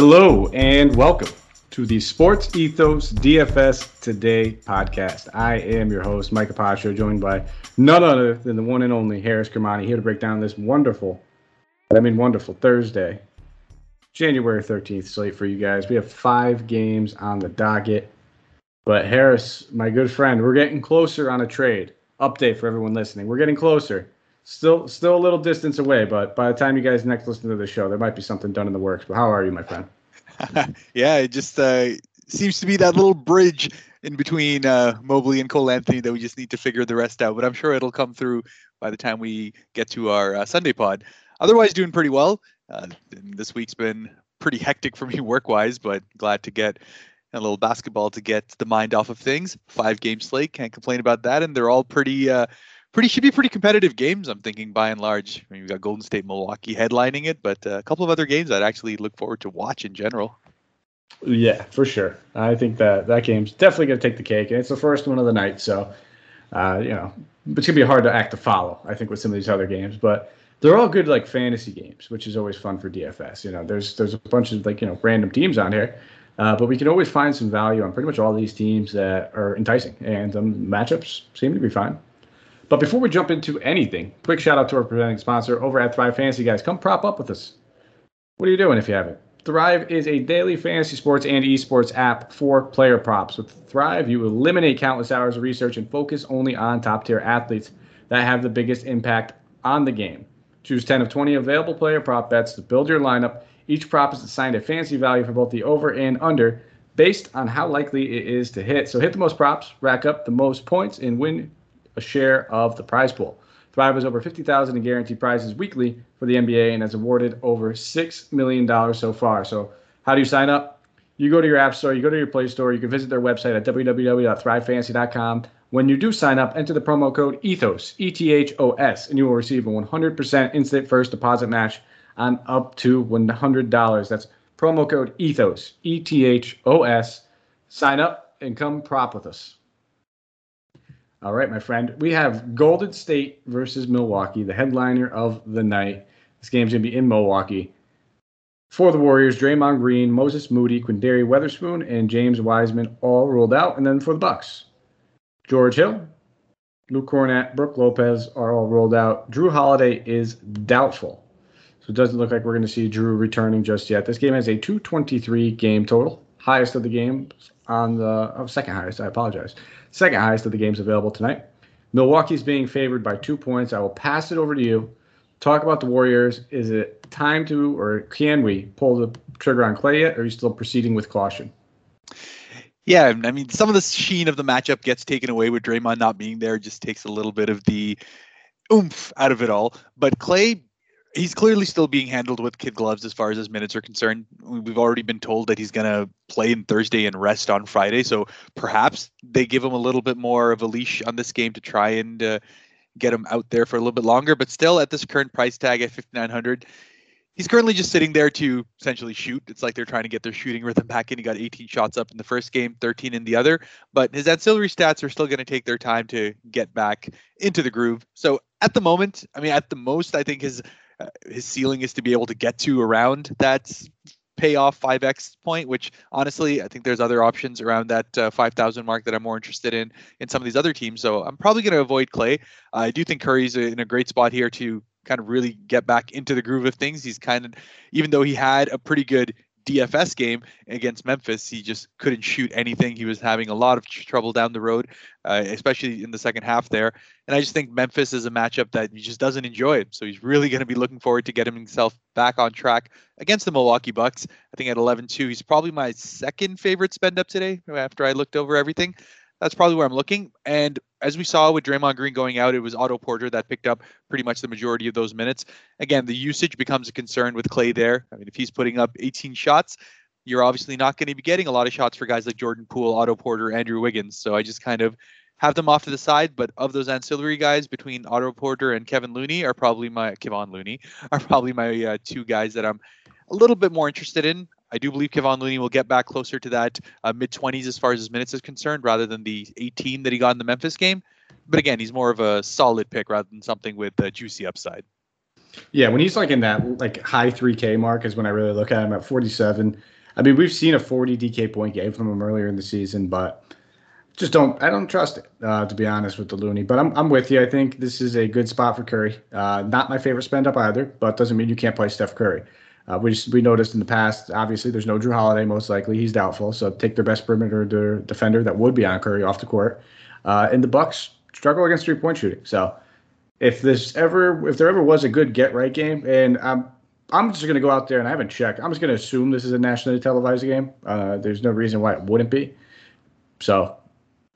Hello and welcome to the Sports Ethos DFS Today podcast. I am your host, Mike Apascio, joined by none other than the one and only Haaris Kermani, here to break down this wonderful, I mean wonderful Thursday, January 13th slate for you guys. We have five games on the docket. But Harris, my good friend, we're getting closer on a trade. Update for everyone listening. We're getting closer. Still still a little distance away, but by the time you guys next listen to the show, there might be something done in the works. But how are you, my friend? yeah, it just uh, seems to be that little bridge in between uh, Mobley and Cole Anthony that we just need to figure the rest out. But I'm sure it'll come through by the time we get to our uh, Sunday pod. Otherwise, doing pretty well. Uh, this week's been pretty hectic for me work wise, but glad to get a little basketball to get the mind off of things. Five game slate, can't complain about that, and they're all pretty. Pretty should be pretty competitive games. I'm thinking by and large. I mean, we've got Golden State, Milwaukee headlining it, but uh, a couple of other games I'd actually look forward to watch in general. Yeah, for sure. I think that that game's definitely going to take the cake, and it's the first one of the night, so uh, you know it's to be hard to act to follow. I think with some of these other games, but they're all good like fantasy games, which is always fun for DFS. You know, there's there's a bunch of like you know random teams on here, uh, but we can always find some value on pretty much all these teams that are enticing, and um, matchups seem to be fine. But before we jump into anything, quick shout out to our presenting sponsor over at Thrive Fantasy, guys. Come prop up with us. What are you doing if you haven't? Thrive is a daily fantasy sports and esports app for player props. With Thrive, you eliminate countless hours of research and focus only on top tier athletes that have the biggest impact on the game. Choose 10 of 20 available player prop bets to build your lineup each prop is assigned a fantasy value for both the over and under based on how likely it is to hit. So hit the most props, rack up the most points, and win a share of the prize pool. Thrive has over 50,000 in guaranteed prizes weekly for the NBA and has awarded over $6 million so far. So how do you sign up? You go to your app store, you go to your Play Store, you can visit their website at www.thrivefantasy.com. When you do sign up, enter the promo code ETHOS, E T H O S, and you will receive a 100% instant first deposit match on up to $100. That's promo code ETHOS, E T H O S. Sign up and come prop with us. All right, my friend. We have Golden State versus Milwaukee, the headliner of the night. This game's going to be in Milwaukee. For the Warriors, Draymond Green, Moses Moody, Quinndary Weatherspoon, and James Wiseman all ruled out. And then for the Bucks, George Hill, Luke Kornet, Brook Lopez are all rolled out. Jrue Holiday is doubtful. So it doesn't look like we're going to see Jrue returning just yet. This game has a 223 game total, highest of the games on the oh, second highest. I apologize. Second highest of the games available tonight. Milwaukee's being favored by two points. I will pass it over to you. Talk about the Warriors. Is it time to, or can we pull the trigger on Klay yet? Or are you still proceeding with caution? Yeah, I mean, some of the sheen of the matchup gets taken away with Draymond not being there. Just takes a little bit of the oomph out of it all. But Klay he's clearly still being handled with kid gloves as far as his minutes are concerned. We've already been told that he's going to play in Thursday and rest on Friday, so perhaps they give him a little bit more of a leash on this game to try and uh, get him out there for a little bit longer. But still, at this current price tag at 5900, he's currently just sitting there to essentially shoot. It's like they're trying to get their shooting rhythm back in. He got 18 shots up in the first game, 13 in the other, but his ancillary stats are still going to take their time to get back into the groove. So at the moment, I mean, at the most, I think his uh, his ceiling is to be able to get to around that payoff 5x point which honestly i think there's other options around that uh, 5000 mark that i'm more interested in in some of these other teams. So i'm probably going to avoid Klay. I do think curry's in a great spot here to kind of really get back into the groove of things. He's kind of even though he had a pretty good DFS game against Memphis, he just couldn't shoot anything. He was having a lot of trouble down the road, uh, especially in the second half there. And I just think Memphis is a matchup that he just doesn't enjoy. So he's really going to be looking forward to getting himself back on track against the Milwaukee Bucks. I think at 11-2, he's probably my second favorite spend up today after I looked over everything that's probably where I'm looking. And as we saw with Draymond Green going out, it was Otto Porter that picked up pretty much the majority of those minutes. Again, the usage becomes a concern with Klay there. I mean, if he's putting up 18 shots, you're obviously not going to be getting a lot of shots for guys like Jordan Poole, Otto Porter, Andrew Wiggins. So I just kind of have them off to the side. But of those ancillary guys, between Otto Porter and Kevin Looney, are probably my Kevon Looney are probably my uh, two guys that I'm a little bit more interested in. I do believe Kevon Looney will get back closer to that uh, mid 20s as far as his minutes is concerned, rather than the 18 that he got in the Memphis game. But again, he's more of a solid pick rather than something with a juicy upside. Yeah, when he's like in that like high 3K mark is when I really look at him at 47. I mean, we've seen a 40 DK point game from him earlier in the season, but just don't I don't trust it uh, to be honest with the Looney. But I'm I'm with you. I think this is a good spot for Curry. Uh, not my favorite spend up either, but doesn't mean you can't play Steph Curry. Uh, we just, we noticed in the past, obviously, there's no Jrue Holiday. Most likely, he's doubtful. So take their best perimeter defender that would be on Curry off the court. Uh, and the Bucks struggle against three point shooting. So if this ever, if there ever was a good get right game, and I'm I'm just gonna go out there and I haven't checked. I'm just gonna assume this is a nationally televised game. Uh, there's no reason why it wouldn't be. So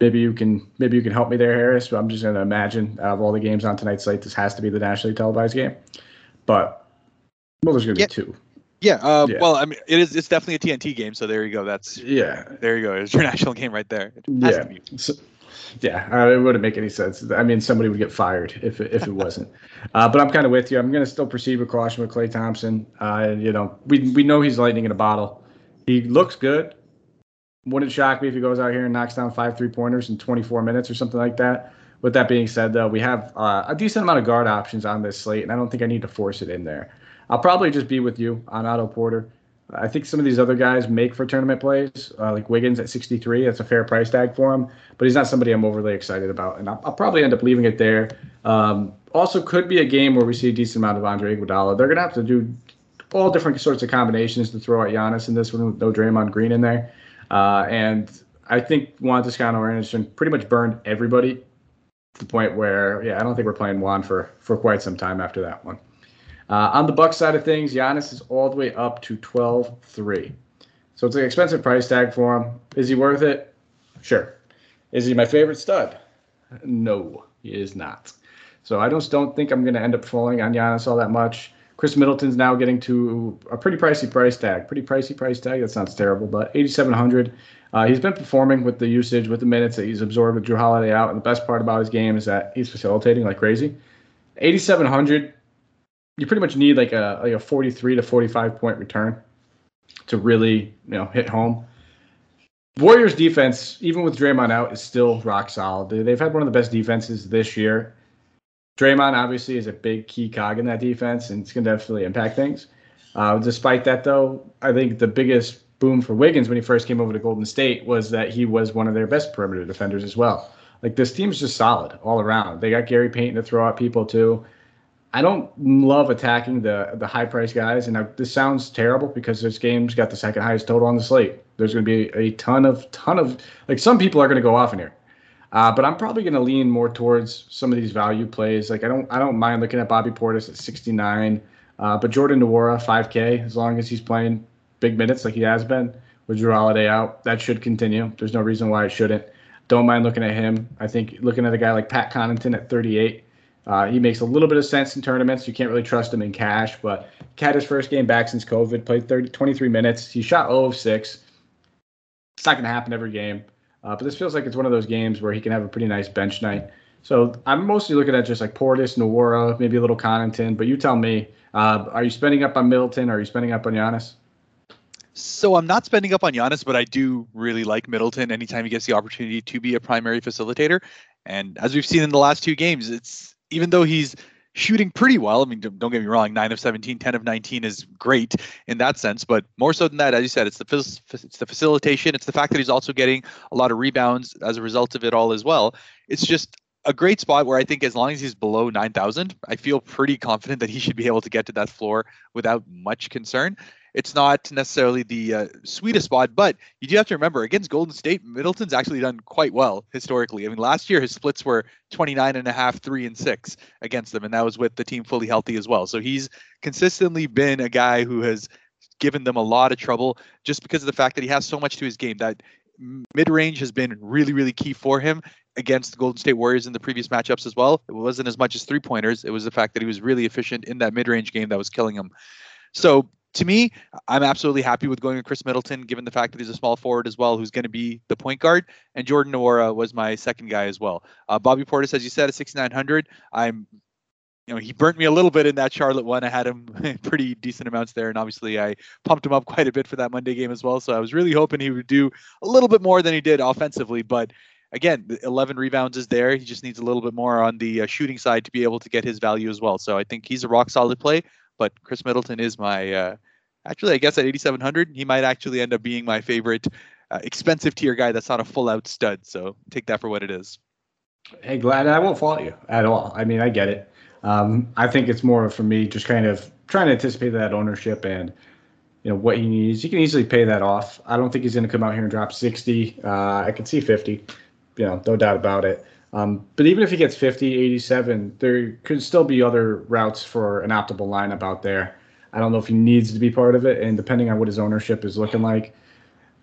maybe you can maybe you can help me there, Haaris. But I'm just gonna imagine out of all the games on tonight's slate, this has to be the nationally televised game. But well, there's gonna be two. Yeah, uh, yeah, Well, I mean, it is. It's definitely a TNT game. So there you go. That's yeah. There you go. It's your national game right there. yeah. So, yeah, uh, it wouldn't make any sense. I mean, somebody would get fired if it, if it wasn't. Uh, but I'm kind of with you. I'm going to still proceed with caution with Klay Thompson. Uh, you know, we we know he's lightning in a bottle. He looks good. Wouldn't shock me if he goes out here and knocks down five three pointers in 24 minutes or something like that. With that being said, though, we have uh, a decent amount of guard options on this slate, and I don't think I need to force it in there. I'll probably just be with you on Otto Porter. I think some of these other guys make for tournament plays, uh, like Wiggins at 63. That's a fair price tag for him, but he's not somebody I'm overly excited about, and I'll, I'll probably end up leaving it there. Um, also, could be a game where we see a decent amount of Andre Iguodala. They're gonna have to do all different sorts of combinations to throw at Giannis in this one with no Draymond Green in there, uh, and I think Juan Toscano Anderson pretty much burned everybody to the point where, yeah, I don't think we're playing Juan for for quite some time after that one. Uh, on the Buck side of things, Giannis is all the way up to 12-3. So it's an expensive price tag for him. Is he worth it? Sure. Is he my favorite stud? No, he is not. So I just don't think I'm going to end up falling on Giannis all that much. Khris Middleton's now getting to a pretty pricey price tag. Pretty pricey price tag. That sounds terrible, but 8,700. Uh, he's been performing with the usage, with the minutes that he's absorbed with Jrue Holiday out. And the best part about his game is that he's facilitating like crazy. 8,700 you pretty much need like a like a 43 to 45 point return to really you know hit home. Warriors defense, even with Draymond out, is still rock solid. They've had one of the best defenses this year. Draymond obviously is a big key cog in that defense, and it's going to definitely impact things. Uh, despite that, though, I think the biggest boom for Wiggins when he first came over to Golden State was that he was one of their best perimeter defenders as well. Like this team's just solid all around. They got Gary Payton to throw out people too. I don't love attacking the the high price guys, and I, this sounds terrible because this game's got the second highest total on the slate. There's going to be a ton of ton of like some people are going to go off in here, uh, but I'm probably going to lean more towards some of these value plays. Like I don't I don't mind looking at Bobby Portis at 69, uh, but Jordan Nwora 5K as long as he's playing big minutes like he has been with Jrue Holiday out, that should continue. There's no reason why it shouldn't. Don't mind looking at him. I think looking at a guy like Pat Connaughton at 38 uh, he makes a little bit of sense in tournaments. You can't really trust him in cash, but had his first game back since COVID, played 30, 23 minutes. He shot 0 of 6. It's not going to happen every game, uh, but this feels like it's one of those games where he can have a pretty nice bench night. So I'm mostly looking at just like Portis, Nwora, maybe a little Connaughton, but you tell me, uh, are you spending up on Middleton or are you spending up on Giannis? So I'm not spending up on Giannis, but I do really like Middleton anytime he gets the opportunity to be a primary facilitator. And as we've seen in the last two games, it's even though he's shooting pretty well. I mean, don't get me wrong, 9 of 17, 10 of 19 is great in that sense, but more so than that, as you said, it's the it's the facilitation, it's the fact that he's also getting a lot of rebounds as a result of it all as well. It's just a great spot where I think as long as he's below 9,000, I feel pretty confident that he should be able to get to that floor without much concern. It's not necessarily the uh, sweetest spot, but you do have to remember against Golden State, Middleton's actually done quite well historically. I mean, last year his splits were 29 and a half, three and six against them, and that was with the team fully healthy as well. So he's consistently been a guy who has given them a lot of trouble just because of the fact that he has so much to his game that mid range has been really, really key for him against the Golden State Warriors in the previous matchups as well. It wasn't as much as three pointers, it was the fact that he was really efficient in that mid range game that was killing him. So to me, I'm absolutely happy with going with Khris Middleton, given the fact that he's a small forward as well, who's going to be the point guard. And Jordan Nwora was my second guy as well. Uh, Bobby Portis, as you said, at 6,900. I'm, you know, he burnt me a little bit in that Charlotte one. I had him pretty decent amounts there, and obviously I pumped him up quite a bit for that Monday game as well. So I was really hoping he would do a little bit more than he did offensively, but again, 11 rebounds is there. He just needs a little bit more on the uh, shooting side to be able to get his value as well. So I think he's a rock solid play. But Khris Middleton is my uh, actually, I guess at 8,700, he might actually end up being my favorite uh, expensive tier guy that's not a full out stud. So take that for what it is. Hey, glad I won't fault you at all. I mean, I get it. Um, I think it's more for me just kind of trying to anticipate that ownership and you know what he needs. He can easily pay that off. I don't think he's going to come out here and drop 60. Uh, I can see 50. You know, no doubt about it. Um, but even if he gets 50, 87, there could still be other routes for an optimal lineup out there. I don't know if he needs to be part of it, and depending on what his ownership is looking like,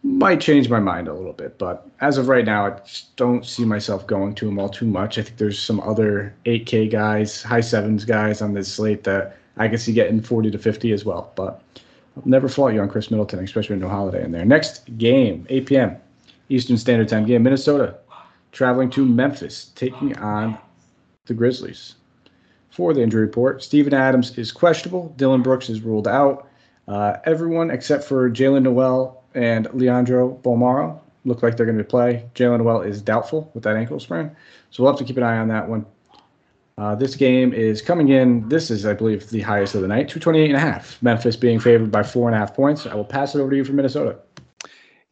might change my mind a little bit. But as of right now, I don't see myself going to him all too much. I think there's some other 8K guys, high sevens guys on this slate that I can see getting 40 to 50 as well. But I'll never fault you on Khris Middleton, especially with no holiday in there. Next game, 8 p.m. Eastern Standard Time game, Minnesota traveling to Memphis, taking on the Grizzlies. For the injury report, Steven Adams is questionable. Dillon Brooks is ruled out. Uh, everyone except for Jaylen Nowell and Leandro Bolmaro look like they're going to play. Jaylen Nowell is doubtful with that ankle sprain, so we'll have to keep an eye on that one. Uh, this game is coming in. This is, I believe, the highest of the night, 228 and a half. Memphis being favored by four and a half points. I will pass it over to you for Minnesota.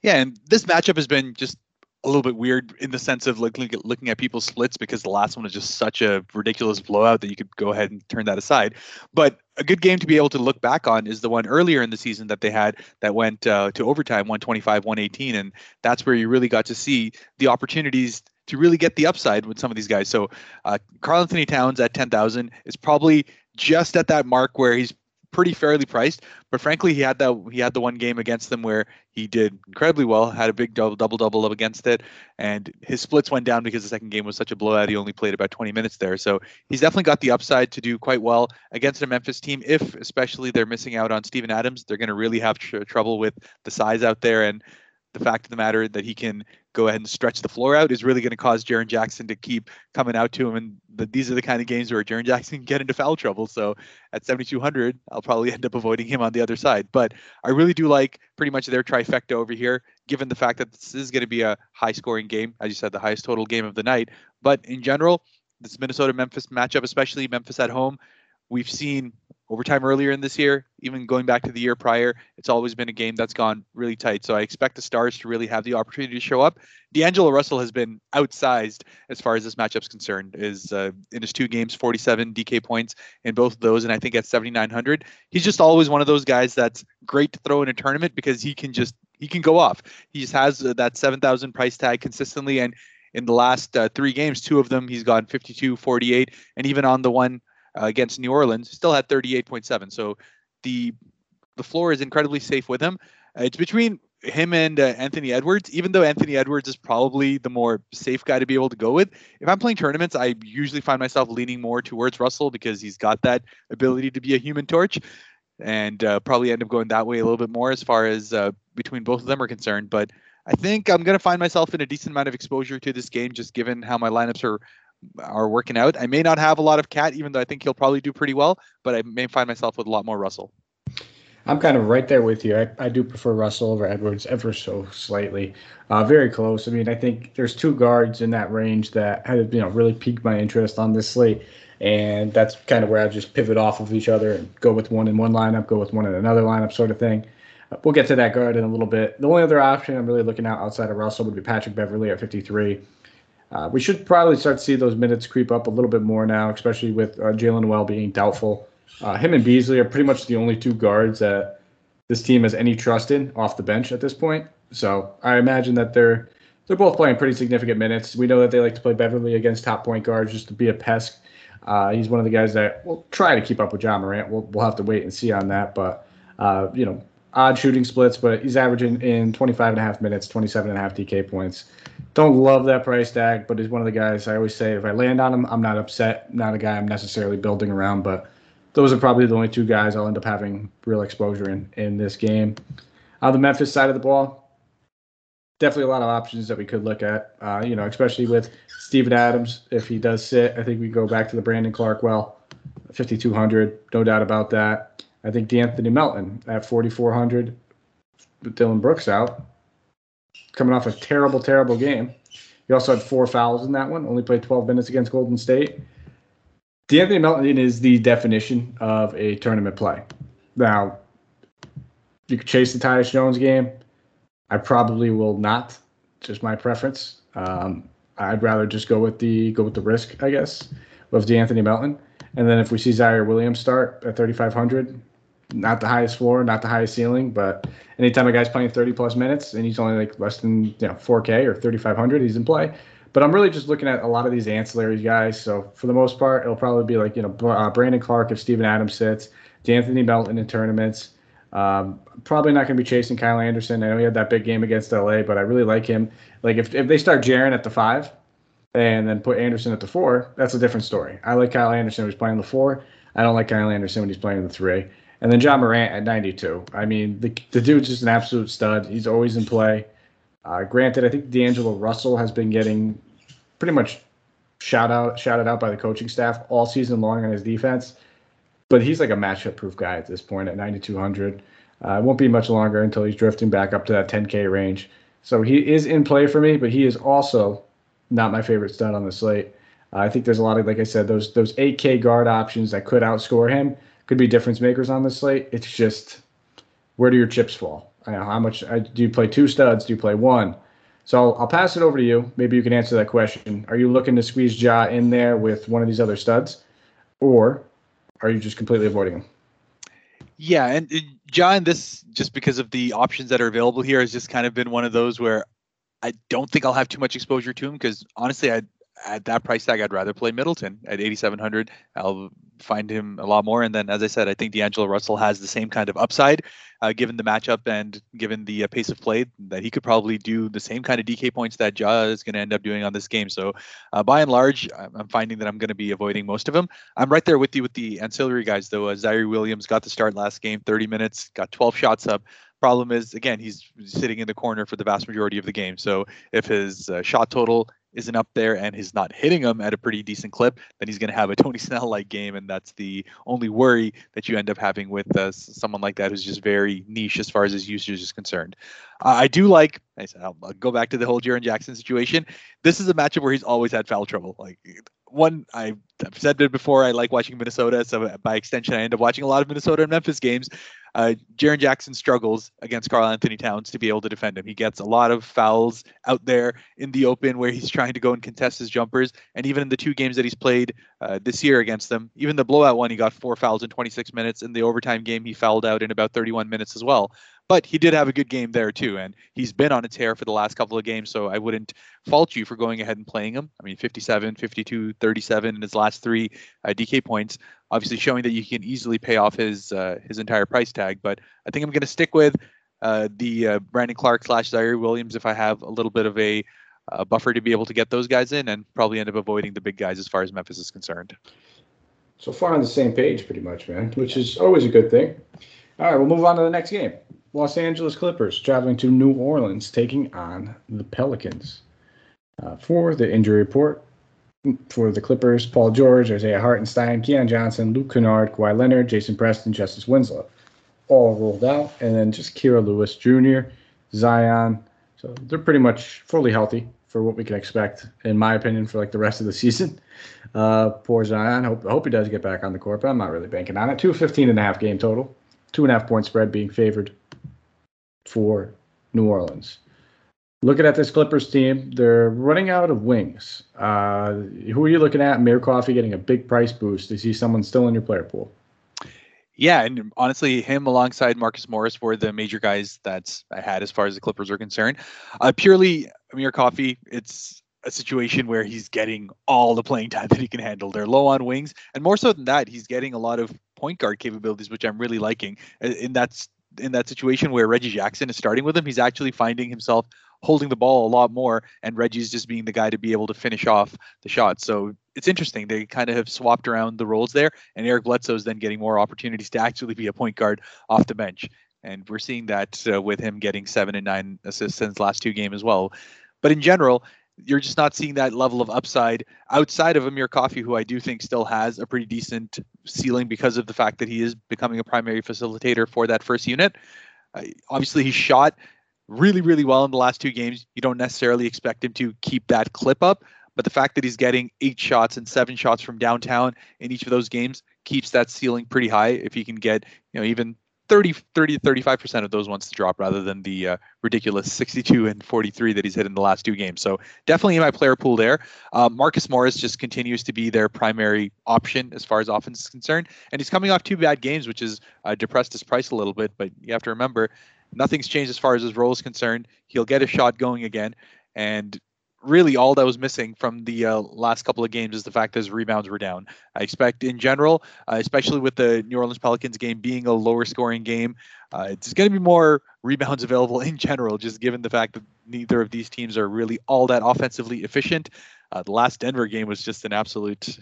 Yeah, and this matchup has been just a little bit weird in the sense of looking at, looking at people's splits because the last one was just such a ridiculous blowout that you could go ahead and turn that aside. But a good game to be able to look back on is the one earlier in the season that they had that went uh, to overtime 125 118 and that's where you really got to see the opportunities to really get the upside with some of these guys. So uh, Karl-Anthony Towns at 10,000 is probably just at that mark where he's pretty fairly priced. But frankly, he had that he had the one game against them where he did incredibly well, had a big double double double up against it, and his splits went down because the second game was such a blowout. He only played about 20 minutes there, so he's definitely got the upside to do quite well against a Memphis team. If especially they're missing out on Steven Adams, they're going to really have tr- trouble with the size out there and the fact of the matter that he can go ahead and stretch the floor out is really going to cause Jaren Jackson to keep coming out to him. And the, these are the kind of games where Jaren Jackson can get into foul trouble. So at 7,200, I'll probably end up avoiding him on the other side. But I really do like pretty much their trifecta over here, given the fact that this is going to be a high scoring game. As you said, the highest total game of the night. But in general, this Minnesota Memphis matchup, especially Memphis at home, we've seen overtime earlier in this year, even going back to the year prior, it's always been a game that's gone really tight. So I expect the Stars to really have the opportunity to show up. D'Angelo Russell has been outsized as far as this matchup's concerned. Is uh, in his two games, 47 DK points in both of those, and I think at 7,900, he's just always one of those guys that's great to throw in a tournament because he can just he can go off. He just has uh, that 7,000 price tag consistently, and in the last uh, three games, two of them he's gone 52, 48, and even on the one uh, against New Orleans, still had 38.7. So the the floor is incredibly safe with him. Uh, it's between him and uh, Anthony Edwards, even though Anthony Edwards is probably the more safe guy to be able to go with. If I'm playing tournaments, I usually find myself leaning more towards Russell because he's got that ability to be a human torch and uh, probably end up going that way a little bit more as far as uh, between both of them are concerned. But I think I'm going to find myself in a decent amount of exposure to this game just given how my lineups are are working out. I may not have a lot of KAT, even though I think he'll probably do pretty well, but I may find myself with a lot more Russell. I'm kind of right there with you. I, I do prefer Russell over Edwards ever so slightly. Uh, very close. I mean, I think there's two guards in that range that have you know really piqued my interest on this slate, and that's kind of where I just pivot off of each other and go with one in one lineup, go with one in another lineup, sort of thing. Uh, we'll get to that guard in a little bit. The only other option I'm really looking at outside of Russell would be Patrick Beverley at 53. Uh, we should probably start to see those minutes creep up a little bit more now, especially with uh, Jaylen Nowell being doubtful. Uh, him and Beasley are pretty much the only two guards that this team has any trust in off the bench at this point. So I imagine that they're they're both playing pretty significant minutes. We know that they like to play Beverley against top point guards just to be a pest. Uh, he's one of the guys that will try to keep up with Ja Morant. We'll, we'll have to wait and see on that. But, uh, you know, odd shooting splits, but he's averaging in 25 and a half minutes, 27 and a half DK points. Don't love that price tag, but he's one of the guys I always say if I land on him, I'm not upset. Not a guy I'm necessarily building around, but those are probably the only two guys I'll end up having real exposure in in this game. On the Memphis side of the ball, definitely a lot of options that we could look at. Uh, you know, especially with Steven Adams, if he does sit, I think we go back to the Brandon Clarke well, 5200, no doubt about that. I think De'Anthony Melton at 4400, with Dillon Brooks out, coming off a terrible, terrible game. He also had four fouls in that one. Only played 12 minutes against Golden State. De'Anthony Melton is the definition of a tournament play. Now, you could chase the Tyus Jones game. I probably will not. Just my preference. Um, I'd rather just go with the go with the risk, I guess, of De'Anthony Melton. And then if we see Ziaire Williams start at 3,500, not the highest floor, not the highest ceiling, but anytime a guy's playing 30 plus minutes and he's only like less than you know 4K or 3,500, he's in play. But I'm really just looking at a lot of these ancillary guys. So for the most part, it'll probably be like you know uh, Brandon Clarke if Steven Adams sits, De'Anthony Melton in tournaments. Um, probably not going to be chasing Kyle Anderson. I know he had that big game against LA, but I really like him. Like if, if they start Jaren at the five and then put Anderson at the four, that's a different story. I like Kyle Anderson when he's playing the four. I don't like Kyle Anderson when he's playing the three. And then Ja Morant at 92. I mean, the, the dude's just an absolute stud. He's always in play. Uh, granted, I think D'Angelo Russell has been getting pretty much shout out shouted out by the coaching staff all season long on his defense. But he's like a matchup proof guy at this point at 9,200. Uh, it won't be much longer until he's drifting back up to that 10K range. So he is in play for me, but he is also not my favorite stud on the slate. Uh, I think there's a lot of, like I said, those those 8K guard options that could outscore him could be difference makers on the slate. It's just where do your chips fall? know, how much uh, do you play two studs? Do you play one? So I'll, pass it over to you. Maybe you can answer that question. Are you looking to squeeze Ja in there with one of these other studs, or are you just completely avoiding him? Yeah, and John, this just because of the options that are available here has just kind of been one of those where I don't think I'll have too much exposure to him because honestly, I at that price tag, I'd rather play Middleton at 8,700. I'll find him a lot more. And then, as I said, I think D'Angelo Russell has the same kind of upside, uh, given the matchup and given the uh, pace of play, that he could probably do the same kind of DK points that Ja is going to end up doing on this game. So, uh, by and large, I'm finding that I'm going to be avoiding most of them. I'm right there with you with the ancillary guys, though. Uh, Ziaire Williams got the start last game, 30 minutes, got 12 shots up. Problem is, again, he's sitting in the corner for the vast majority of the game. So if his uh, shot total isn't up there and he's not hitting them at a pretty decent clip, then he's going to have a Tony Snell like game. And that's the only worry that you end up having with uh, someone like that who's just very niche as far as his usage is concerned. Uh, I do like, I said, I'll, I'll go back to the whole Jaren Jackson situation. This is a matchup where he's always had foul trouble. Like, one, I've said it before, I like watching Minnesota. So by extension, I end up watching a lot of Minnesota and Memphis games uh, Jaren Jackson struggles against Karl-Anthony Towns to be able to defend him. He gets a lot of fouls out there in the open where he's trying to go and contest his jumpers. And even in the two games that he's played uh, this year against them, even the blowout one, he got four fouls in 26 minutes. In the overtime game, he fouled out in about 31 minutes as well. But he did have a good game there too, and he's been on a tear for the last couple of games. So I wouldn't fault you for going ahead and playing him. I mean, 57, 52, 37 in his last three uh, DK points, obviously showing that you can easily pay off his uh, his entire price tag. But I think I'm going to stick with uh, the uh, Brandon Clarke slash Ziaire Williams if I have a little bit of a buffer to be able to get those guys in, and probably end up avoiding the big guys as far as Memphis is concerned. So far on the same page, pretty much, man, which is always a good thing. All right, we'll move on to the next game. Los Angeles Clippers traveling to New Orleans, taking on the Pelicans. Uh, for the injury report, for the Clippers, Paul George, Isaiah Hartenstein, Keon Johnson, Luke Kennard, Kawhi Leonard, Jason Preston, Justice Winslow, all rolled out, and then just Kira Lewis Jr., Zion. So they're pretty much fully healthy for what we can expect, in my opinion, for like the rest of the season. Uh, poor Zion. Hope, hope he does get back on the court, but I'm not really banking on it. Two 15 and a half game total, two and a half point spread being favored for New Orleans. Looking at this Clippers team, they're running out of wings. Uh, who are you looking at? Amir Coffey getting a big price boost. Is he someone still in your player pool? Yeah, and honestly, him alongside Marcus Morris were the major guys that I had as far as the Clippers are concerned. Uh, purely Amir Coffey, it's a situation where he's getting all the playing time that he can handle. They're low on wings, and more so than that, he's getting a lot of point guard capabilities, which I'm really liking. And that's in that situation where Reggie Jackson is starting with him, he's actually finding himself holding the ball a lot more, and Reggie's just being the guy to be able to finish off the shot. So it's interesting. They kind of have swapped around the roles there, and Eric Bledsoe is then getting more opportunities to actually be a point guard off the bench. And we're seeing that uh, with him getting seven and nine assists since last two games as well. But in general, you're just not seeing that level of upside outside of Amir Coffey, who I do think still has a pretty decent ceiling because of the fact that he is becoming a primary facilitator for that first unit. Uh, obviously, he shot really, really well in the last two games. You don't necessarily expect him to keep that clip up, but the fact that he's getting eight shots and seven shots from downtown in each of those games keeps that ceiling pretty high. If he can get, you know, even 30, 30 35% of those ones to drop rather than the uh, ridiculous 62 and 43 that he's hit in the last two games. So definitely in my player pool there. Uh, Marcus Morris just continues to be their primary option as far as offense is concerned. And he's coming off two bad games, which has uh, depressed his price a little bit. But you have to remember, nothing's changed as far as his role is concerned. He'll get a shot going again. And really all that was missing from the uh, last couple of games is the fact that his rebounds were down. I expect in general, uh, especially with the New Orleans Pelicans game being a lower scoring game, uh, it's going to be more rebounds available in general, just given the fact that neither of these teams are really all that offensively efficient. Uh, the last Denver game was just an absolute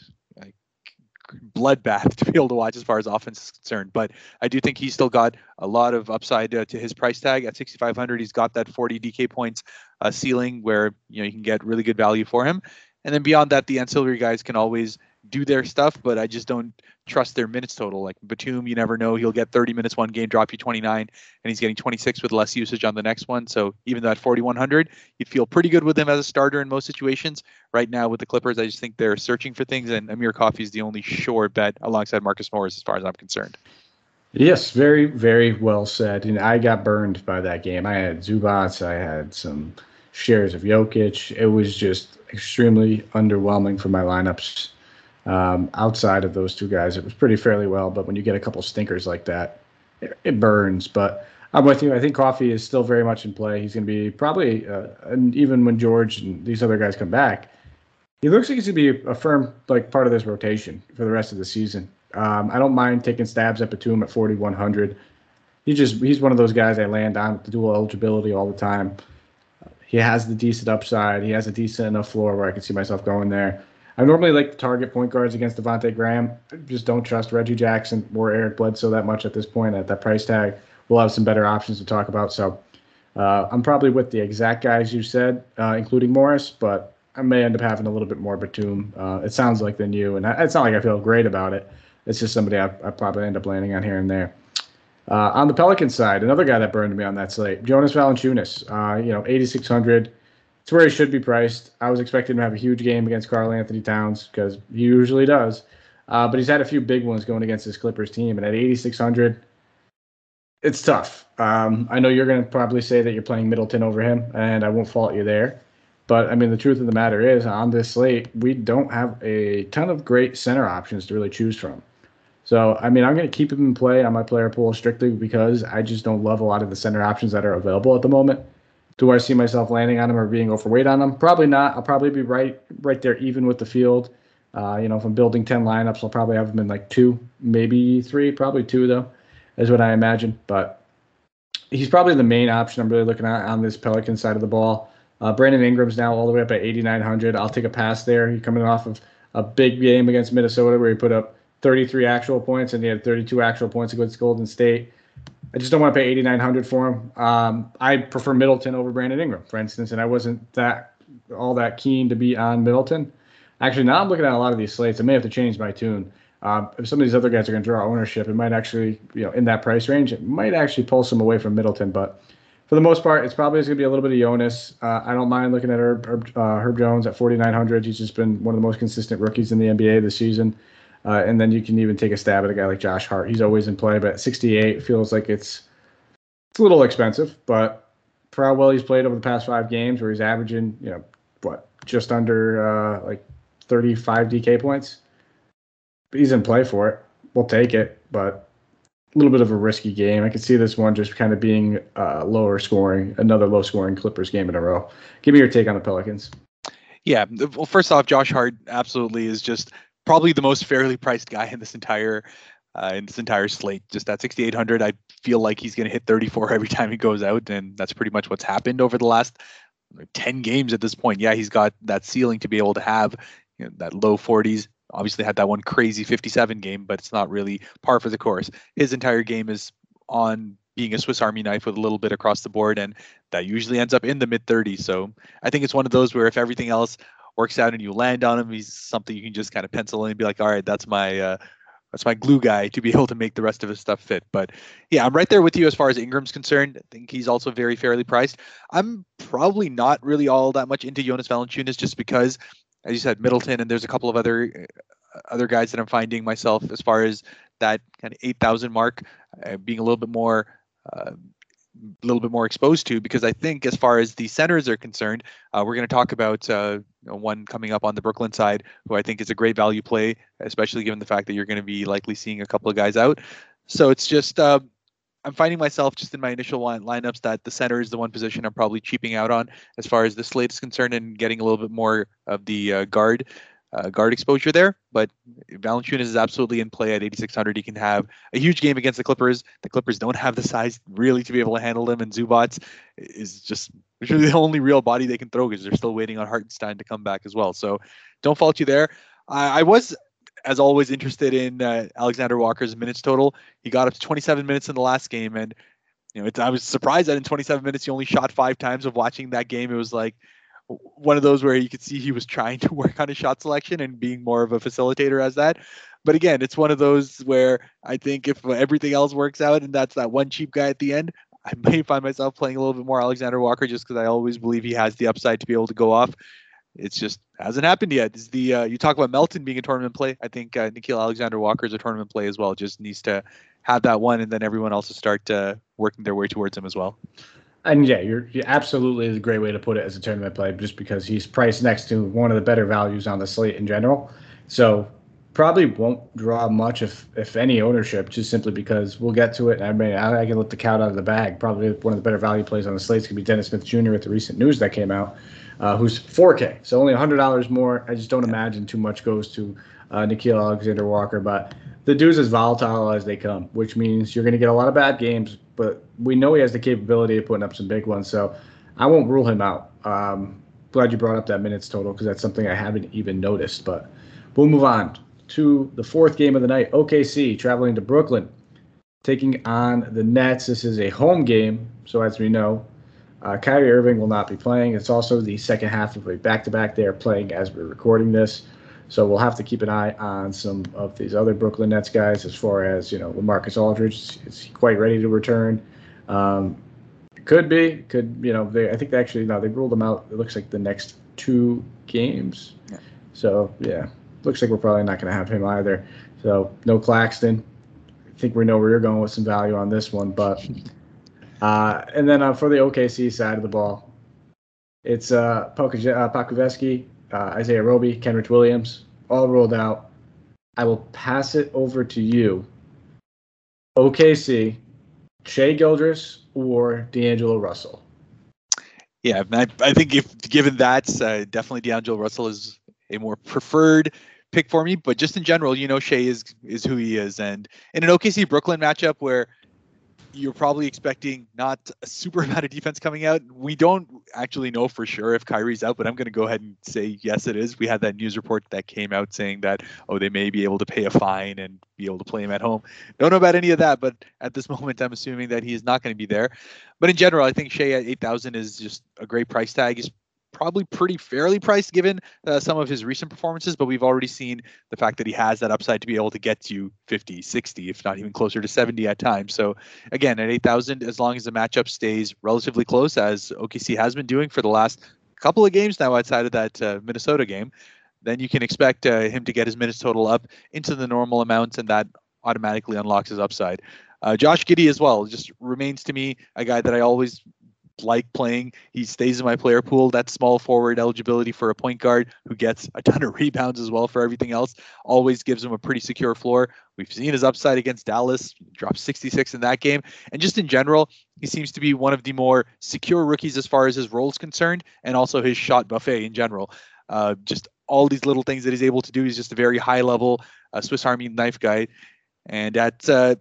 bloodbath to be able to watch as far as offense is concerned. But I do think he's still got a lot of upside uh, to his price tag at 6,500. He's got that 40 DK points uh, ceiling where you know you can get really good value for him. And then beyond that, the ancillary guys can always do their stuff, but I just don't trust their minutes total. Like Batum, you never know. He'll get 30 minutes one game, drop you 29, and he's getting 26 with less usage on the next one. So even though at 4,100, you'd feel pretty good with him as a starter in most situations. Right now with the Clippers, I just think they're searching for things, and Amir Coffey is the only sure bet alongside Marcus Morris as far as I'm concerned. Yes, very, very well said. And I got burned by that game. I had Zubacs, I had some shares of Jokic. It was just extremely underwhelming for my lineups um, outside of those two guys, it was pretty fairly well. But when you get a couple stinkers like that, it, it burns. But I'm with you. I think Coffey is still very much in play. He's going to be probably, uh, and even when George and these other guys come back, he looks like he's going to be a firm like part of this rotation for the rest of the season. Um, I don't mind taking stabs at Batum at 4,100. He just he's one of those guys I land on with the dual eligibility all the time. He has the decent upside. He has a decent enough floor where I can see myself going there. I normally like to target point guards against Devonte Graham. I just don't trust Reggie Jackson or Eric Bledsoe that much at this point at that price tag. We'll have some better options to talk about. So uh, I'm probably with the exact guys you said, uh, including Morris, but I may end up having a little bit more Batum. Uh, it sounds like than you, and I, it's not like I feel great about it. It's just somebody I, I probably end up landing on here and there. Uh, on the Pelican side, another guy that burned me on that slate, Jonas Valanciunas. Uh, you know, 8,600 it's where he should be priced. I was expecting him to have a huge game against Karl-Anthony Towns because he usually does. Uh, but he's had a few big ones going against his Clippers team, and at 8,600, it's tough. Um, I know you're going to probably say that you're playing Middleton over him, and I won't fault you there. But I mean, the truth of the matter is, on this slate, we don't have a ton of great center options to really choose from. So, I mean, I'm going to keep him in play on my player pool strictly because I just don't love a lot of the center options that are available at the moment. Do I see myself landing on him or being overweight on him? Probably not. I'll probably be right right there even with the field. Uh, you know, if I'm building 10 lineups, I'll probably have him in like two, maybe three, probably two though, is what I imagine. But he's probably the main option I'm really looking at on this Pelican side of the ball. Uh, Brandon Ingram's now all the way up at 8,900. I'll take a pass there. He's coming off of a big game against Minnesota where he put up 33 actual points and he had 32 actual points against Golden State. I just don't want to pay 8900 for him. Um, I prefer Middleton over Brandon Ingram, for instance, and I wasn't that all that keen to be on Middleton. Actually, now I'm looking at a lot of these slates. I may have to change my tune. Uh, if some of these other guys are going to draw ownership, it might actually, you know, in that price range, it might actually pull some away from Middleton. But for the most part, it's probably going to be a little bit of Jonas. Uh, I don't mind looking at Herb, Herb, uh, Herb Jones at 4,900. He's just been one of the most consistent rookies in the NBA this season. Uh, and then you can even take a stab at a guy like Josh Hart. He's always in play, but 68 feels like it's it's a little expensive. But for how well he's played over the past five games, where he's averaging, you know, what just under uh, like 35 DK points, he's in play for it. We'll take it, but a little bit of a risky game. I can see this one just kind of being uh, lower scoring, another low scoring Clippers game in a row. Give me your take on the Pelicans. Yeah, well, first off, Josh Hart absolutely is just probably the most fairly priced guy in this entire uh, in this entire slate. Just at 6,800, I feel like he's going to hit 34 every time he goes out, and that's pretty much what's happened over the last 10 games at this point. Yeah, he's got that ceiling to be able to have you know, that low 40s. Obviously, had that one crazy 57 game, but it's not really par for the course. His entire game is on being a Swiss Army knife with a little bit across the board, and that usually ends up in the mid 30s. So I think it's one of those where if everything else works out and you land on him, he's something you can just kind of pencil in and be like, all right, that's my uh, that's my glue guy to be able to make the rest of his stuff fit. But yeah, I'm right there with you as far as Ingram's concerned. I think he's also very fairly priced. I'm probably not really all that much into Jonas Valanciunas just because, as you said, Middleton and there's a couple of other uh, other guys that I'm finding myself as far as that kind of 8,000 mark uh, being a little bit more. Uh, a little bit more exposed to because I think as far as the centers are concerned, uh, we're going to talk about uh, one coming up on the Brooklyn side, who I think is a great value play, especially given the fact that you're going to be likely seeing a couple of guys out. So it's just uh, I'm finding myself just in my initial line, lineups that the center is the one position I'm probably cheaping out on as far as the slate is concerned and getting a little bit more of the uh, guard uh, guard exposure there. But Valanciunas is absolutely in play at 8,600. He can have a huge game against the Clippers. The Clippers don't have the size really to be able to handle them, and Zubac is just really the only real body they can throw because they're still waiting on Hartenstein to come back as well. So don't fault you there. I, I was. As always, interested in uh, Alexander Walker's minutes total. He got up to 27 minutes in the last game, and you know, I was surprised that in 27 minutes he only shot five times. Of watching that game, it was like one of those where you could see he was trying to work on his shot selection and being more of a facilitator as that. But again, it's one of those where I think if everything else works out and that's that one cheap guy at the end, I may find myself playing a little bit more Alexander Walker just because I always believe he has the upside to be able to go off. It's just hasn't happened yet. Is the uh, you talk about Melton being a tournament play? I think uh, Nickeil Alexander Walker is a tournament play as well. Just needs to have that one, and then everyone else will start uh, working their way towards him as well. And yeah, you're, you're absolutely is a great way to put it as a tournament play, just because he's priced next to one of the better values on the slate in general. So probably won't draw much, if if any, ownership, just simply because we'll get to it. I mean, I, I can let the cat out of the bag. Probably one of the better value plays on the slates could be Dennis Smith Jr. with the recent news that came out, uh, who's 4K, so only $100 more. I just don't imagine too much goes to uh, Nickeil Alexander Walker, but the dude's as volatile as they come, which means you're going to get a lot of bad games, but we know he has the capability of putting up some big ones. So I won't rule him out. Um, glad you brought up that minutes total because that's something I haven't even noticed. But we'll move on to the fourth game of the night. OKC traveling to Brooklyn, taking on the Nets. This is a home game, so as we know, uh, Kyrie Irving will not be playing. It's also the second half of a back-to-back. They are playing as we're recording this. So we'll have to keep an eye on some of these other Brooklyn Nets guys as far as, you know, Marcus Aldridge is he quite ready to return. Um, could be, could, you know, they, I think they actually, no, they ruled them out. It looks like the next two games. Yeah. So, yeah, looks like we're probably not going to have him either. So, no Claxton. I think we know where you're going with some value on this one. But, uh, and then uh, for the OKC side of the ball, it's uh, Pokusevski, uh, Isaiah Roby, Kenrich Williams, all rolled out. I will pass it over to you. OKC, Shai Gilgeous or D'Angelo Russell? Yeah, I, I think if given that, uh, definitely D'Angelo Russell is a more preferred pick for me. But just in general, you know, Shai is is who he is, and in an OKC Brooklyn matchup where you're probably expecting not a super amount of defense coming out. We don't actually know for sure if Kyrie's out, but I'm going to go ahead and say yes, it is. We had that news report that came out saying that oh, they may be able to pay a fine and be able to play him at home. Don't know about any of that, but at this moment, I'm assuming that he is not going to be there. But in general, I think Shai at 8,000 is just a great price tag. He's probably pretty fairly priced given uh, some of his recent performances, but we've already seen the fact that he has that upside to be able to get you 50, 60, if not even closer to 70 at times. So again, at 8,000, as long as the matchup stays relatively close, as OKC has been doing for the last couple of games now outside of that uh, Minnesota game, then you can expect uh, him to get his minutes total up into the normal amounts, and that automatically unlocks his upside. Uh, Josh Giddey as well just remains to me a guy that I always like playing. He stays in my player pool. That small forward eligibility for a point guard who gets a ton of rebounds as well for everything else always gives him a pretty secure floor. We've seen his upside against Dallas, dropped 66 in that game. And just in general, he seems to be one of the more secure rookies as far as his role is concerned and also his shot buffet in general. Uh, just all these little things that he's able to do. He's just a very high level uh, Swiss Army knife guy. And at uh,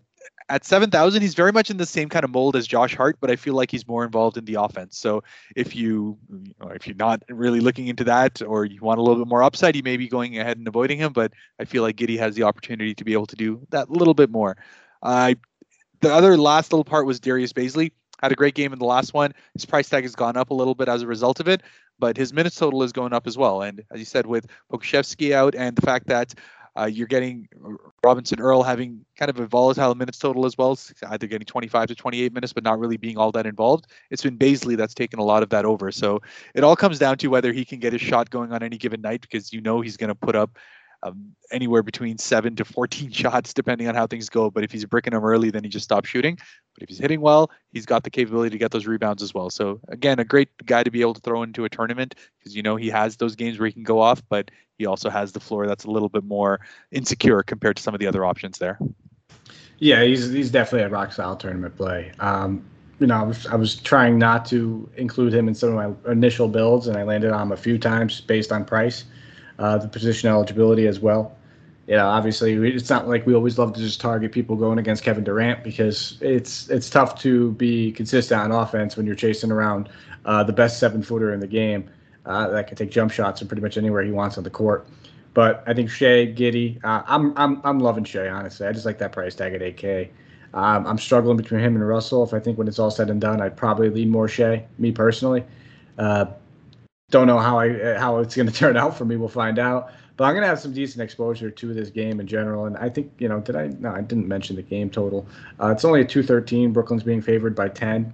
at 7,000, he's very much in the same kind of mold as Josh Hart, but I feel like he's more involved in the offense. So if you, if you're not really looking into that, or you want a little bit more upside, you may be going ahead and avoiding him. But I feel like Giddey has the opportunity to be able to do that a little bit more. Uh, the other last little part was Darius Bazley. Had a great game in the last one. His price tag has gone up a little bit as a result of it, but his minutes total is going up as well. And as you said, with Pokusevski out and the fact that Uh, you're getting Robinson Earl having kind of a volatile minutes total as well, either getting 25 to 28 minutes, but not really being all that involved. It's been Bazley that's taken a lot of that over. So it all comes down to whether he can get his shot going on any given night because you know he's going to put up um, anywhere between seven to 14 shots, depending on how things go. But if he's bricking them early, then he just stops shooting. But if he's hitting well, he's got the capability to get those rebounds as well. So again, a great guy to be able to throw into a tournament because you know he has those games where he can go off, but he also has the floor that's a little bit more insecure compared to some of the other options there. Yeah, he's he's definitely a rock solid tournament play. Um, you know, I was, I was trying not to include him in some of my initial builds, and I landed on him a few times based on price uh, the position eligibility as well. You know, obviously, it's not like we always love to just target people going against Kevin Durant because it's it's tough to be consistent on offense when you're chasing around uh, the best seven footer in the game uh, that can take jump shots and pretty much anywhere he wants on the court. But I think Shai, Giddey, uh, I'm I'm I'm loving Shai honestly. I just like that price tag at 8K. Um, I'm struggling between him and Russell. If I think when it's all said and done, I'd probably lean more Shai, me personally. Uh, don't know how I how it's going to turn out for me. We'll find out. But I'm going to have some decent exposure to this game in general. And I think you know, did I? No, I didn't mention the game total. Uh, it's only a 213. Brooklyn's being favored by 10,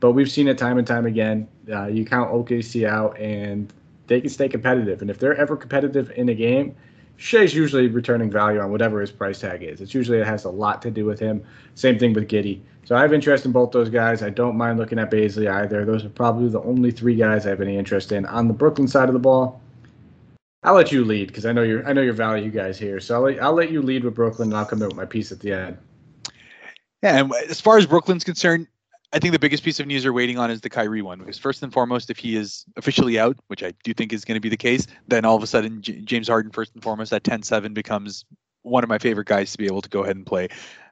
but we've seen it time and time again. Uh, you count OKC out, and they can stay competitive. And if they're ever competitive in a game, Shai's usually returning value on whatever his price tag is. It's usually it has a lot to do with him. Same thing with Giddey. So I have interest in both those guys. I don't mind looking at Bazley either. Those are probably the only three guys I have any interest in. On the Brooklyn side of the ball, I'll let you lead because I know you're I know your value guys here. So I'll let, I'll let you lead with Brooklyn, and I'll come in with my piece at the end. Yeah, and as far as Brooklyn's concerned, I think the biggest piece of news we're waiting on is the Kyrie one because first and foremost, if he is officially out, which I do think is going to be the case, then all of a sudden J- James Harden, first and foremost, at 10-7 becomes one of my favorite guys to be able to go ahead and play.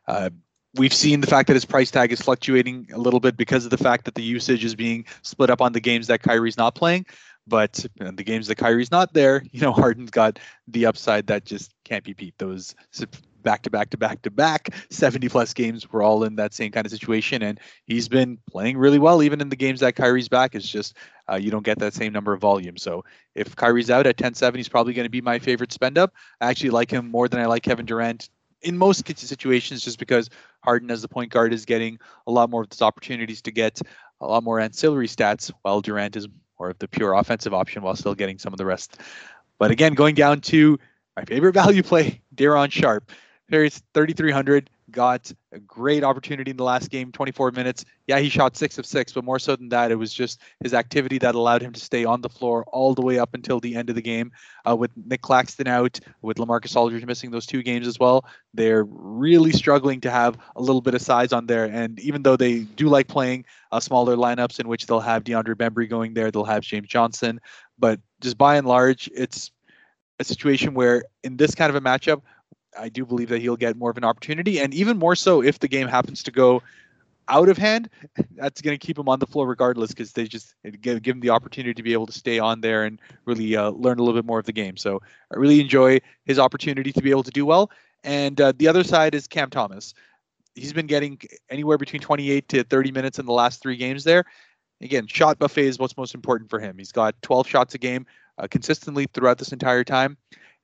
Uh, we've seen the fact that his price tag is fluctuating a little bit because of the fact that the usage is being split up on the games that Kyrie's not playing. But you know, the games that Kyrie's not there, you know, Harden's got the upside that just can't be beat. Those back to back to back to back. 70 plus games we're all in that same kind of situation and he's been playing really well even in the games that Kyrie's back. It's just uh, you don't get that same number of volume. So if Kyrie's out at 10-7 he's probably going to be my favorite spend up. I actually like him more than I like Kevin Durant in most situations just because Harden as the point guard is getting a lot more of those opportunities to get a lot more ancillary stats while Durant is more of the pure offensive option while still getting some of the rest. But again going down to my favorite value play Day'Ron Sharpe Paris 3,300 got a great opportunity in the last game, 24 minutes. Yeah, he shot six of six, but more so than that, it was just his activity that allowed him to stay on the floor all the way up until the end of the game. Uh, with Nick Claxton out, with Lamarcus Aldridge missing those two games as well, they're really struggling to have a little bit of size on there. And even though they do like playing uh, smaller lineups in which they'll have DeAndre Bembry going there, they'll have James Johnson, but just by and large, it's a situation where in this kind of a matchup, I do believe that he'll get more of an opportunity, and even more so if the game happens to go out of hand, that's going to keep him on the floor regardless because they just give, give him the opportunity to be able to stay on there and really uh, learn a little bit more of the game. So I really enjoy his opportunity to be able to do well. And uh, the other side is Cam Thomas. He's been getting anywhere between 28 to 30 minutes in the last three games there. Again, shot buffet is what's most important for him. He's got 12 shots a game uh, consistently throughout this entire time.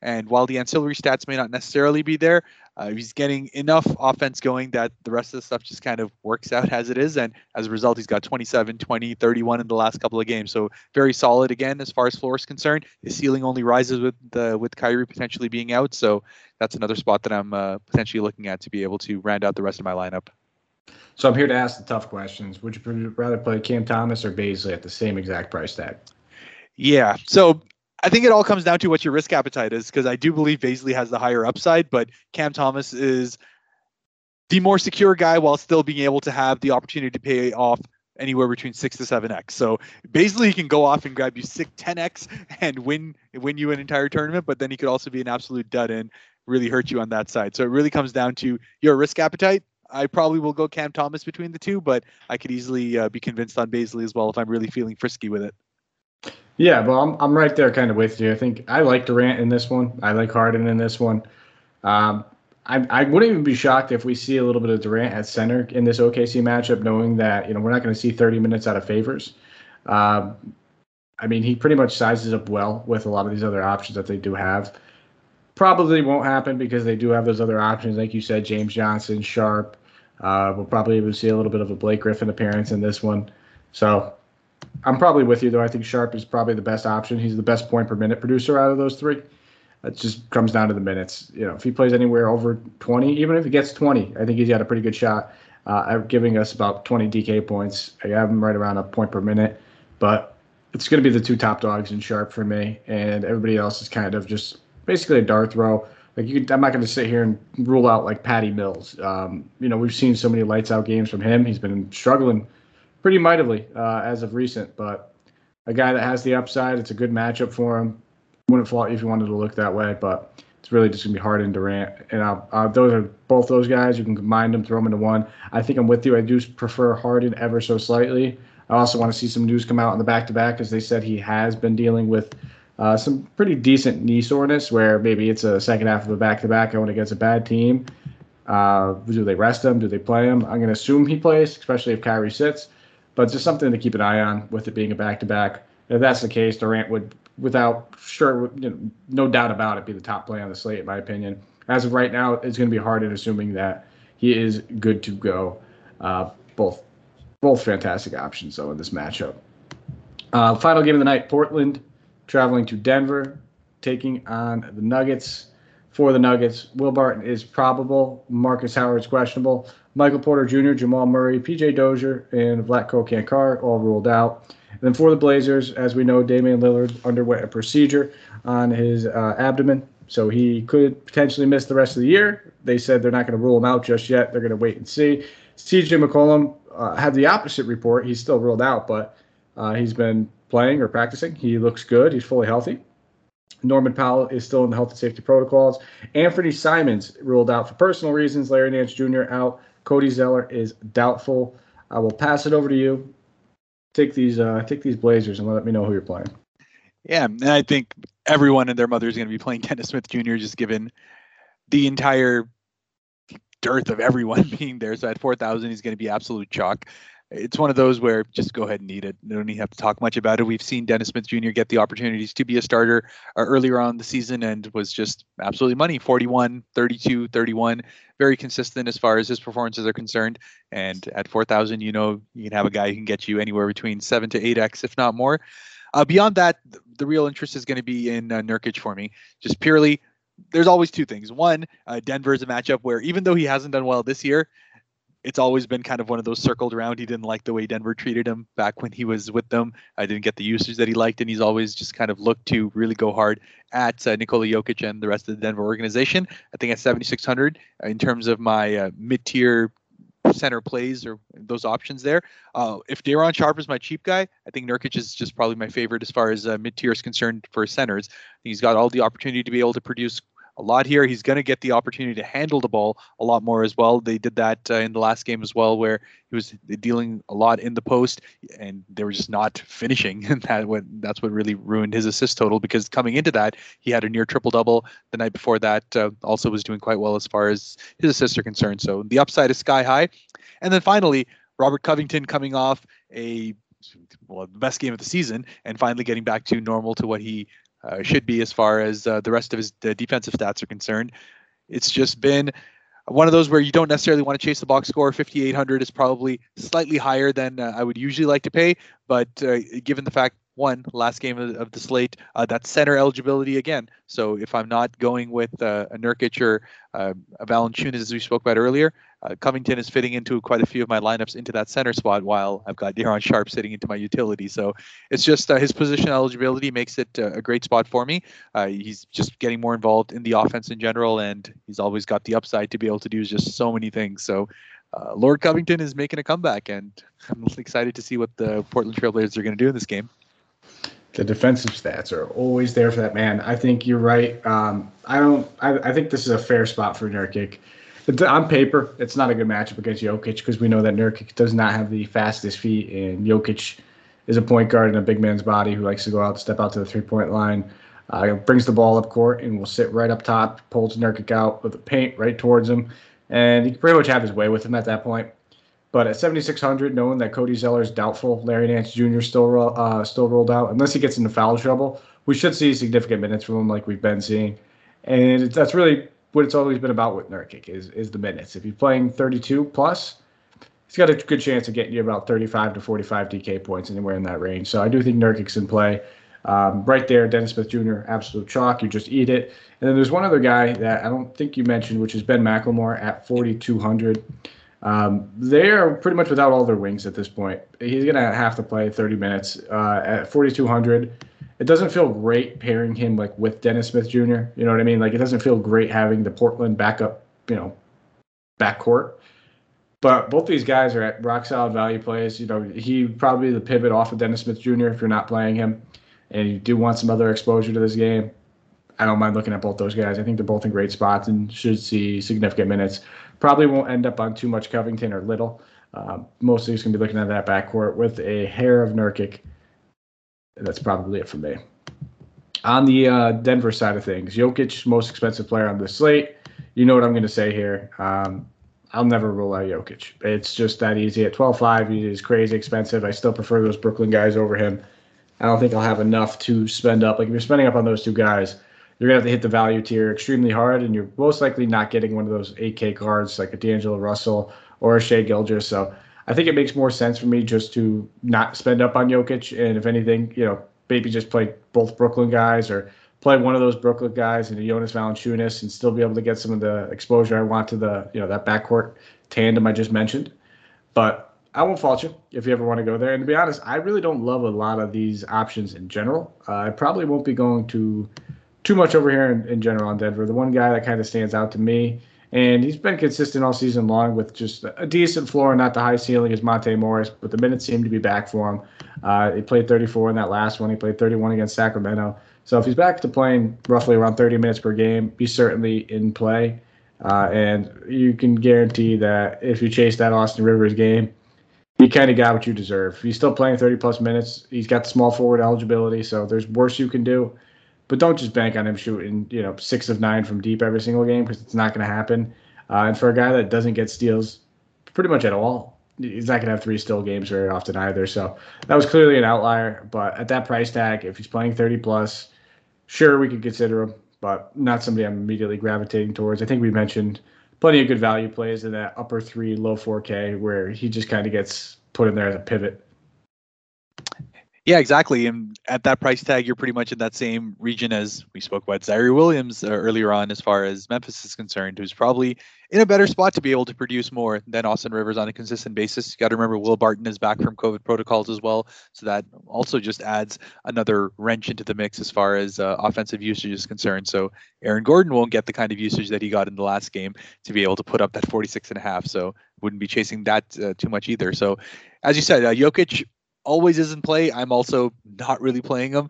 And while the ancillary stats may not necessarily be there, uh, he's getting enough offense going that the rest of the stuff just kind of works out as it is. And as a result, he's got 27, 20, 31 in the last couple of games. So very solid again as far as floor is concerned. His ceiling only rises with the with Kyrie potentially being out. So that's another spot that I'm uh, potentially looking at to be able to round out the rest of my lineup. So I'm here to ask the tough questions. Would you rather play Cam Thomas or Bazley at the same exact price tag? Yeah. So I think it all comes down to what your risk appetite is because I do believe Bazley has the higher upside, but Cam Thomas is the more secure guy while still being able to have the opportunity to pay off anywhere between six to seven x. So basically, can go off and grab you six, 10x and win win you an entire tournament, but then he could also be an absolute dud and really hurt you on that side. So it really comes down to your risk appetite. I probably will go Cam Thomas between the two, but I could easily uh, be convinced on Bazley as well if I'm really feeling frisky with it. Yeah, well, I'm I'm right there, kind of with you. I think I like Durant in this one. I like Harden in this one. Um, I I wouldn't even be shocked if we see a little bit of Durant at center in this OKC matchup, knowing that you know we're not going to see 30 minutes out of favors. Um, I mean, he pretty much sizes up well with a lot of these other options that they do have. Probably won't happen because they do have those other options, like you said, James Johnson, Sharpe. Uh, we'll probably even see a little bit of a Blake Griffin appearance in this one. So I'm probably with you, though. I think Sharpe is probably the best option. He's the best point per minute producer out of those three. It just comes down to the minutes. You know, if he plays anywhere over 20, even if he gets 20, I think he's got a pretty good shot uh, at giving us about 20 DK points. I have him right around a point per minute, but it's going to be the two top dogs in Sharpe for me, and everybody else is kind of just basically a dart throw. Like you, I'm not going to sit here and rule out like Patty Mills. Um, you know, we've seen so many lights out games from him. He's been struggling pretty mightily uh, as of recent, but a guy that has the upside. It's a good matchup for him. Wouldn't fault you if you wanted to look that way, but it's really just gonna be Harden Durant. And uh, uh, those are both those guys. You can combine them, throw them into one. I think I'm with you. I do prefer Harden ever so slightly. I also want to see some news come out on the back to back, as they said he has been dealing with uh, some pretty decent knee soreness, where maybe it's a second half of a back to back going against a bad team. Uh, do they rest him? Do they play him? I'm going to assume he plays, especially if Kyrie sits but just something to keep an eye on with it being a back to back. If that's the case, Durant would, without sure, you know, no doubt about it, be the top play on the slate, in my opinion. As of right now, it's going to be Harden assuming that he is good to go. Uh, both, both fantastic options though in this matchup. Uh, final game of the night: Portland traveling to Denver, taking on the Nuggets. For the Nuggets, Will Barton is probable. Marcus Howard's questionable. Michael Porter Jr., Jamal Murray, PJ Dozier, and Vlatko Cancar all ruled out. And then for the Blazers, as we know, Damian Lillard underwent a procedure on his uh, abdomen, so he could potentially miss the rest of the year. They said they're not going to rule him out just yet. They're going to wait and see. CJ McCollum uh, had the opposite report. He's still ruled out, but uh, he's been playing or practicing. He looks good. He's fully healthy. Norman Powell is still in the health and safety protocols. Anthony Simons ruled out for personal reasons. Larry Nance Jr. out. Cody Zeller is doubtful. I will pass it over to you. Take these, uh, take these Blazers, and let me know who you're playing. Yeah, and I think everyone and their mother is going to be playing Dennis Smith Jr. Just given the entire dearth of everyone being there. So at 4,000, he's going to be absolute chalk it's one of those where just go ahead and eat it. You don't even have to talk much about it. We've seen Dennis Smith Jr. get the opportunities to be a starter uh, earlier on the season and was just absolutely money 41, 32, 31. Very consistent as far as his performances are concerned. And at 4,000, you know, you can have a guy who can get you anywhere between 7 to 8x, if not more. Uh, beyond that, the real interest is going to be in uh, Nurkic for me, just purely. There's always two things. One, uh, Denver is a matchup where even though he hasn't done well this year, it's always been kind of one of those circled around. He didn't like the way Denver treated him back when he was with them. I didn't get the usage that he liked, and he's always just kind of looked to really go hard at uh, Nikola Jokic and the rest of the Denver organization. I think at 7,600 uh, in terms of my uh, mid-tier center plays or those options there. Uh, if Day'Ron Sharpe is my cheap guy, I think Nurkic is just probably my favorite as far as uh, mid-tier is concerned for centers. He's got all the opportunity to be able to produce a lot here. He's going to get the opportunity to handle the ball a lot more as well. They did that uh, in the last game as well, where he was dealing a lot in the post, and they were just not finishing. And that that's what really ruined his assist total because coming into that, he had a near triple double. The night before that, uh, also was doing quite well as far as his assists are concerned. So the upside is sky high. And then finally, Robert Covington coming off a well, the best game of the season and finally getting back to normal to what he should be as far as uh, the rest of his defensive stats are concerned. It's just been one of those where you don't necessarily want to chase the box score. 5,800 is probably slightly higher than uh, I would usually like to pay, but uh, given the fact one last game of, of the slate, uh, that's center eligibility again. So if I'm not going with uh, a Nurkic or uh, a Valanciunas, as we spoke about earlier, uh, Covington is fitting into quite a few of my lineups into that center spot, while I've got Day'Ron Sharpe sitting into my utility. So it's just uh, his position eligibility makes it uh, a great spot for me. Uh, he's just getting more involved in the offense in general, and he's always got the upside to be able to do just so many things. So uh, Lord Covington is making a comeback, and I'm excited to see what the Portland Trailblazers are going to do in this game the defensive stats are always there for that man. I think you're right. Um, I don't. I, I, think this is a fair spot for Nurkic on paper, it's not a good matchup against Jokic because we know that Nurkic does not have the fastest feet, and Jokic is a point guard in a big man's body who likes to go out, step out to the three point line, uh, brings the ball up court, and will sit right up top, pulls Nurkic out with the paint right towards him, and he can pretty much have his way with him at that point. But at 7,600, knowing that Cody Zeller is doubtful, Larry Nance Jr. still uh, still rolled out, unless he gets into foul trouble, we should see significant minutes from him like we've been seeing. and that's really what it's always been about with Nurkic is is the minutes. If he's playing 32 plus, he's got a good chance of getting you about 35 to 45 DK points anywhere in that range. So I do think Nurkic's in play. Um, right there, Dennis Smith Jr., absolute chalk. You just eat it. And then there's one other guy that I don't think you mentioned, which is Ben McLemore at 4,200. Um, they are pretty much without all their wings at this point. He's going to have to play 30 minutes uh, at 4,200. It doesn't feel great pairing him like with Dennis Smith Jr. You know what I mean? Like it doesn't feel great having the Portland backup, you know, backcourt. But both these guys are at rock solid value plays. You know, he probably the pivot off of Dennis Smith Jr. if you're not playing him, and you do want some other exposure to this game. I don't mind looking at both those guys. I think they're both in great spots and should see significant minutes. Probably won't end up on too much Covington or Little. Um, mostly just going to be looking at that backcourt with a hair of Nurkic. That's probably it for me. On the uh, Denver side of things, Jokic, most expensive player on the slate. You know what I'm going to say here. Um, I'll never rule out Jokic. It's just that easy. At 12.5, he is crazy expensive. I still prefer those Brooklyn guys over him. I don't think I'll have enough to spend up. Like if you're spending up on those two guys, you're gonna have to hit the value tier extremely hard, and you're most likely not getting one of those 8K cards like a D'Angelo Russell or a Shai Gilger. So I think it makes more sense for me just to not spend up on Jokic, and if anything, you know, maybe just play both Brooklyn guys or play one of those Brooklyn guys and a Jonas Valanciunas and still be able to get some of the exposure I want to the you know that backcourt tandem I just mentioned. But I won't fault you if you ever want to go there. And to be honest, I really don't love a lot of these options in general. Uh, I probably won't be going to too much over here in, in general on Denver. The one guy that kind of stands out to me, and he's been consistent all season long with just a decent floor, and not the high ceiling is Monte Morris, but the minutes seem to be back for him. Uh, he played 34 in that last one. He played 31 against Sacramento. So if he's back to playing roughly around 30 minutes per game, he's certainly in play. Uh, and you can guarantee that if you chase that Austin Rivers game, you kind of got what you deserve. He's still playing 30 plus minutes. He's got small forward eligibility, so there's worse you can do but don't just bank on him shooting, you know, six of nine from deep every single game because it's not going to happen. Uh, and for a guy that doesn't get steals pretty much at all, he's not going to have three steal games very often either. So that was clearly an outlier. But at that price tag, if he's playing 30 plus, sure, we could consider him, but not somebody I'm immediately gravitating towards. I think we mentioned plenty of good value plays in that upper three, low 4K where he just kind of gets put in there as a pivot. Yeah, exactly. And at that price tag, you're pretty much in that same region as we spoke about Ziaire Williams uh, earlier on, as far as Memphis is concerned, who's probably in a better spot to be able to produce more than Austin Rivers on a consistent basis. You got to remember Will Barton is back from COVID protocols as well, so that also just adds another wrench into the mix as far as uh, offensive usage is concerned. So Aaron Gordon won't get the kind of usage that he got in the last game to be able to put up that 46 and a half. So wouldn't be chasing that uh, too much either. So as you said, uh, Jokic always is in play. I'm also not really playing them,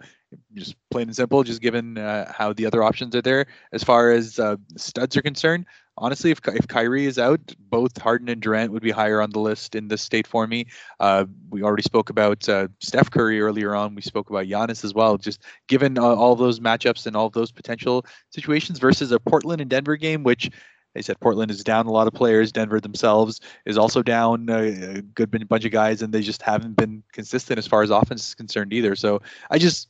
just plain and simple, just given uh, how the other options are there. As far as uh, studs are concerned, honestly, if if Kyrie is out, both Harden and Durant would be higher on the list in this state for me. Uh, we already spoke about uh, Steph Curry earlier on. We spoke about Giannis as well. Just given uh, all those matchups and all those potential situations versus a Portland and Denver game, which they said Portland is down a lot of players. Denver themselves is also down a good bunch of guys, and they just haven't been consistent as far as offense is concerned either. So I just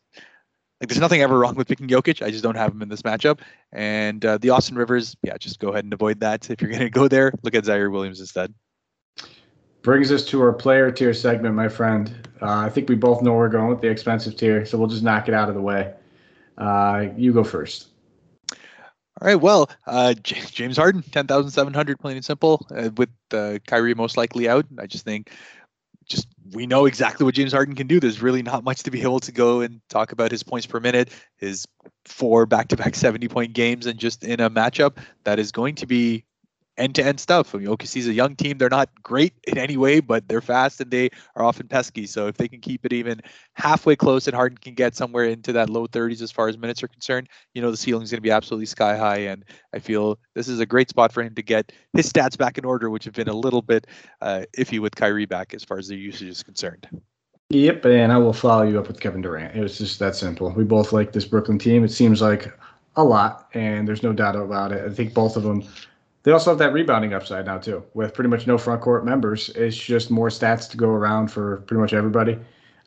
like there's nothing ever wrong with picking Jokic. I just don't have him in this matchup. And uh, the Austin Rivers, yeah, just go ahead and avoid that. If you're going to go there, look at Ziaire Williams instead. Brings us to our player tier segment, my friend. Uh, I think we both know we're going with the expensive tier, so we'll just knock it out of the way. Uh, you go first. All right. Well, uh, James Harden, ten thousand seven hundred, plain and simple. Uh, with uh, Kyrie most likely out, I just think, just we know exactly what James Harden can do. There's really not much to be able to go and talk about his points per minute, his four back-to-back seventy-point games, and just in a matchup that is going to be end-to-end stuff. I mean, OKC's a young team. They're not great in any way, but they're fast and they are often pesky. So if they can keep it even halfway close and Harden can get somewhere into that low 30s as far as minutes are concerned, you know the ceiling is going to be absolutely sky high. And I feel this is a great spot for him to get his stats back in order, which have been a little bit uh, iffy with Kyrie back as far as their usage is concerned. Yep, and I will follow you up with Kevin Durant. It was just that simple. We both like this Brooklyn team. It seems like a lot, and there's no doubt about it. I think both of them they also have that rebounding upside now too, with pretty much no front court members. It's just more stats to go around for pretty much everybody.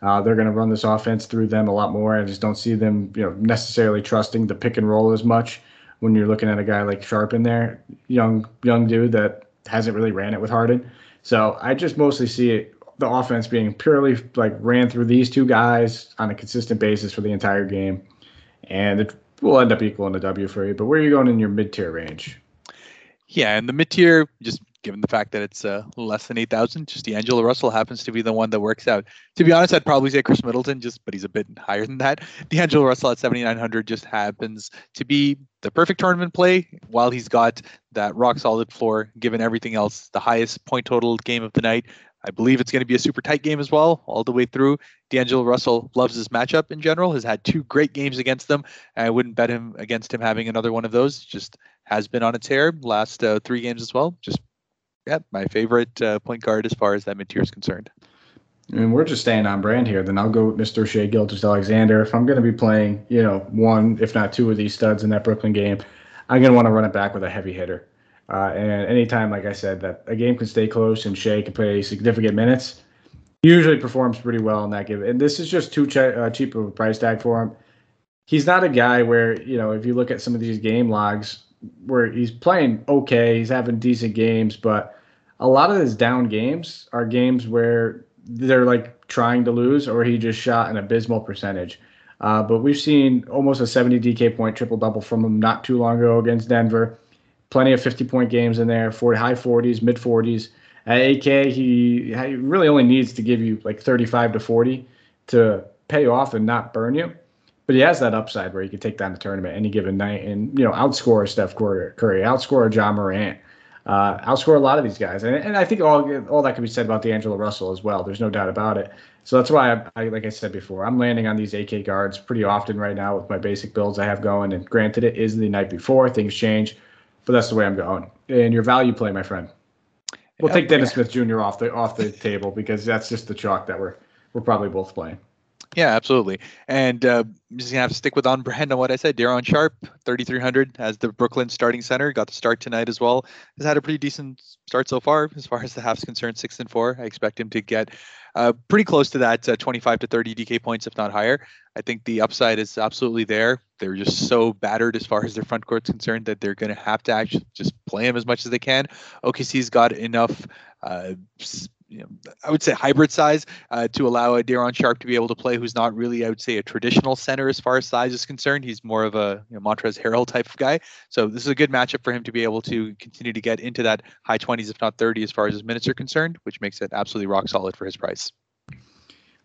Uh, they're going to run this offense through them a lot more. I just don't see them, you know, necessarily trusting the pick and roll as much when you're looking at a guy like Sharpe in there, young young dude that hasn't really ran it with Harden. So I just mostly see it the offense being purely like ran through these two guys on a consistent basis for the entire game, and it will end up equaling a W for you. But where are you going in your mid tier range? Yeah, and the mid tier, just given the fact that it's uh, less than 8,000, just D'Angelo Russell happens to be the one that works out. To be honest, I'd probably say Khris Middleton, just but he's a bit higher than that. D'Angelo Russell at 7,900 just happens to be the perfect tournament play while he's got that rock solid floor, given everything else, the highest point total game of the night. I believe it's going to be a super tight game as well, all the way through. D'Angelo Russell loves his matchup in general, has had two great games against them. I wouldn't bet him against him having another one of those. Just has been on its hair last uh, three games as well. Just yeah, my favorite uh, point guard as far as that mid tier is concerned. And we're just staying on brand here. Then I'll go with Mr. Shai Gilgeous-Alexander. If I'm going to be playing, you know, one if not two of these studs in that Brooklyn game, I'm going to want to run it back with a heavy hitter. Uh, and anytime, like I said, that a game can stay close and Shai can play significant minutes, usually performs pretty well in that game. And this is just too ch- uh, cheap of a price tag for him. He's not a guy where you know if you look at some of these game logs where he's playing okay, he's having decent games, but a lot of his down games are games where they're like trying to lose or he just shot an abysmal percentage. Uh, but we've seen almost a 70 DK point triple double from him not too long ago against Denver. Plenty of 50 point games in there, 40, high 40s, mid 40s. At AK, he, he really only needs to give you like 35 to 40 to pay off and not burn you. But he has that upside where he can take down the tournament any given night and you know outscore Steph Curry, outscore Ja Morant, uh, outscore a lot of these guys. And, and I think all all that can be said about D'Angelo Russell as well. There's no doubt about it. So that's why I, I, like I said before, I'm landing on these AK guards pretty often right now with my basic builds I have going. And granted, it is the night before, things change, but that's the way I'm going. And your value play, my friend. We'll take Dennis Smith Jr. off the off the table because that's just the chalk that we're we're probably both playing. Yeah, absolutely. And uh, I'm just gonna have to stick with on brand on what I said. Day'Ron Sharpe, 3,300 as the Brooklyn starting center, got to start tonight as well. Has had a pretty decent start so far, as far as the half's concerned, six and four. I expect him to get uh, pretty close to that uh, 25 to 30 DK points, if not higher. I think the upside is absolutely there. They're just so battered as far as their front court's concerned that they're going to have to actually just play him as much as they can. OKC's got enough uh, you know, I would say hybrid size uh, to allow a Day'Ron Sharpe to be able to play, who's not really, I would say, a traditional center as far as size is concerned. He's more of a you know, Montrezl Harrell type of guy. So this is a good matchup for him to be able to continue to get into that high 20s, if not 30, as far as his minutes are concerned, which makes it absolutely rock solid for his price.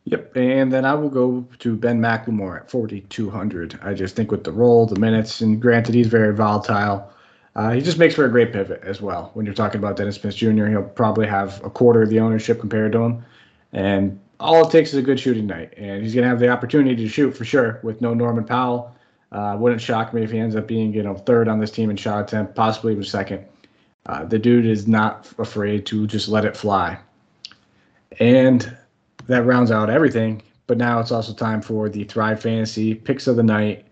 Yep, and then I will go to Ben McLemore at 4,200. I just think with the role, the minutes, and granted he's very volatile. Uh, he just makes for a great pivot as well. When you're talking about Dennis Smith Jr., he'll probably have a quarter of the ownership compared to him, and all it takes is a good shooting night, and he's going to have the opportunity to shoot for sure with no Norman Powell. Uh, wouldn't shock me if he ends up being you know third on this team in shot attempt, possibly even second. Uh, the dude is not afraid to just let it fly, and that rounds out everything. But now it's also time for the Thrive Fantasy picks of the night.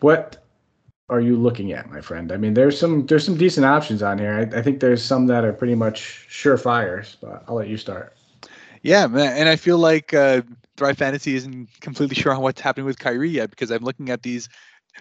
What are you looking at, my friend? I mean, there's some there's some decent options on here. I, I think there's some that are pretty much surefires, but I'll let you start. Yeah, man, and I feel like uh, Thrive Fantasy isn't completely sure on what's happening with Kyrie yet because I'm looking at these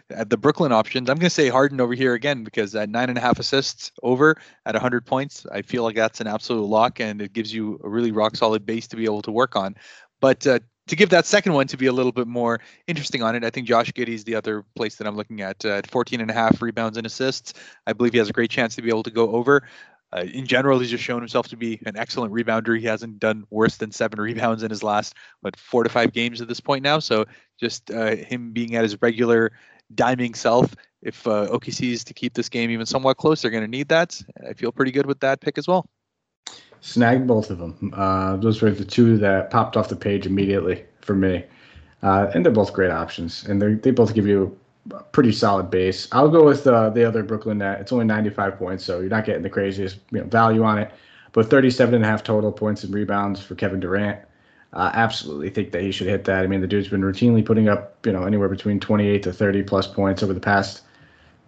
at the Brooklyn options. I'm going to say Harden over here again because at nine and a half assists over at 100 points, I feel like that's an absolute lock and it gives you a really rock solid base to be able to work on. But uh, to give that second one to be a little bit more interesting on it, I think Josh Giddey is the other place that I'm looking at. Uh, at 14 and a half rebounds and assists, I believe he has a great chance to be able to go over. Uh, in general, he's just shown himself to be an excellent rebounder. He hasn't done worse than seven rebounds in his last, what, four to five games at this point now. So just uh, him being at his regular diming self, if uh, OKC is to keep this game even somewhat close, they're going to need that. I feel pretty good with that pick as well snagged both of them. Uh, those were the two that popped off the page immediately for me. Uh, and they're both great options, and they they both give you a pretty solid base. I'll go with uh, the other Brooklyn net. It's only 95 points, so you're not getting the craziest you know, value on it. But 37 and a half total points and rebounds for Kevin Durant. Uh, absolutely think that he should hit that. I mean, the dude's been routinely putting up, you know, anywhere between 28 to 30 plus points over the past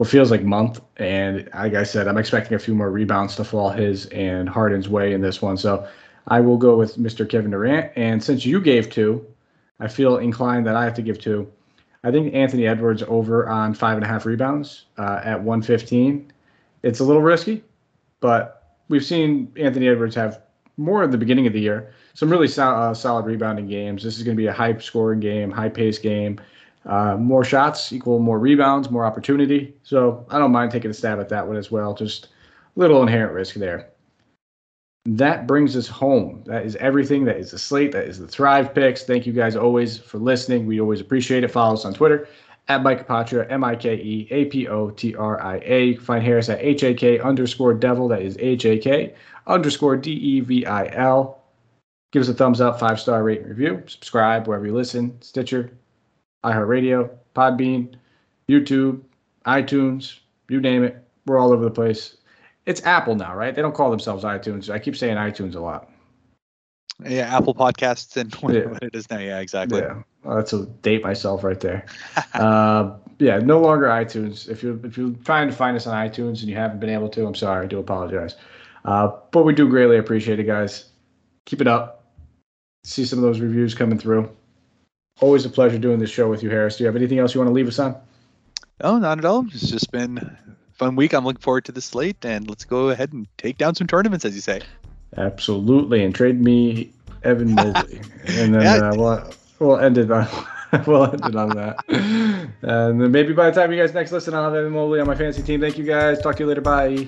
what feels like month. And like I said, I'm expecting a few more rebounds to fall his and Harden's way in this one. So I will go with Mr. Kevin Durant. And since you gave two, I feel inclined that I have to give two. I think Anthony Edwards over on five and a half rebounds uh, at 115. It's a little risky, but we've seen Anthony Edwards have more at the beginning of the year. Some really sol- uh, solid rebounding games. This is going to be a high scoring game, high pace game. Uh, more shots equal more rebounds, more opportunity. So I don't mind taking a stab at that one as well. Just a little inherent risk there. That brings us home. That is everything. That is the slate. That is the Thrive picks. Thank you guys always for listening. We always appreciate it. Follow us on Twitter at Mike Apotria, M I K E A P O T R I A. Find Haaris at H A K underscore devil. That is H A K underscore D E V I L. Give us a thumbs up, five star rate and review. Subscribe wherever you listen Stitcher, iHeartRadio, Podbean, YouTube, iTunes, you name it. We're all over the place. It's Apple now, right? They don't call themselves iTunes. I keep saying iTunes a lot. Yeah, Apple Podcasts and what, Yeah. what it is now. Yeah, exactly. Yeah, well, that's a date myself right there. uh, yeah, no longer iTunes. If you're if you're trying to find us on iTunes and you haven't been able to, I'm sorry. I do apologize. Uh, but we do greatly appreciate it, guys. Keep it up. See some of those reviews coming through. Always a pleasure doing this show with you, Haaris. Do you have anything else you want to leave us on? Oh, not at all. It's just been a fun week. I'm looking forward to the slate, and let's go ahead and take down some tournaments, as you say. Absolutely, and trade me Evan Mobley, and then Yeah. uh, we'll we'll end it on we'll end it on that. And then maybe by the time you guys next listen, I'll have Evan Mobley on my fantasy team. Thank you guys. Talk to you later. Bye.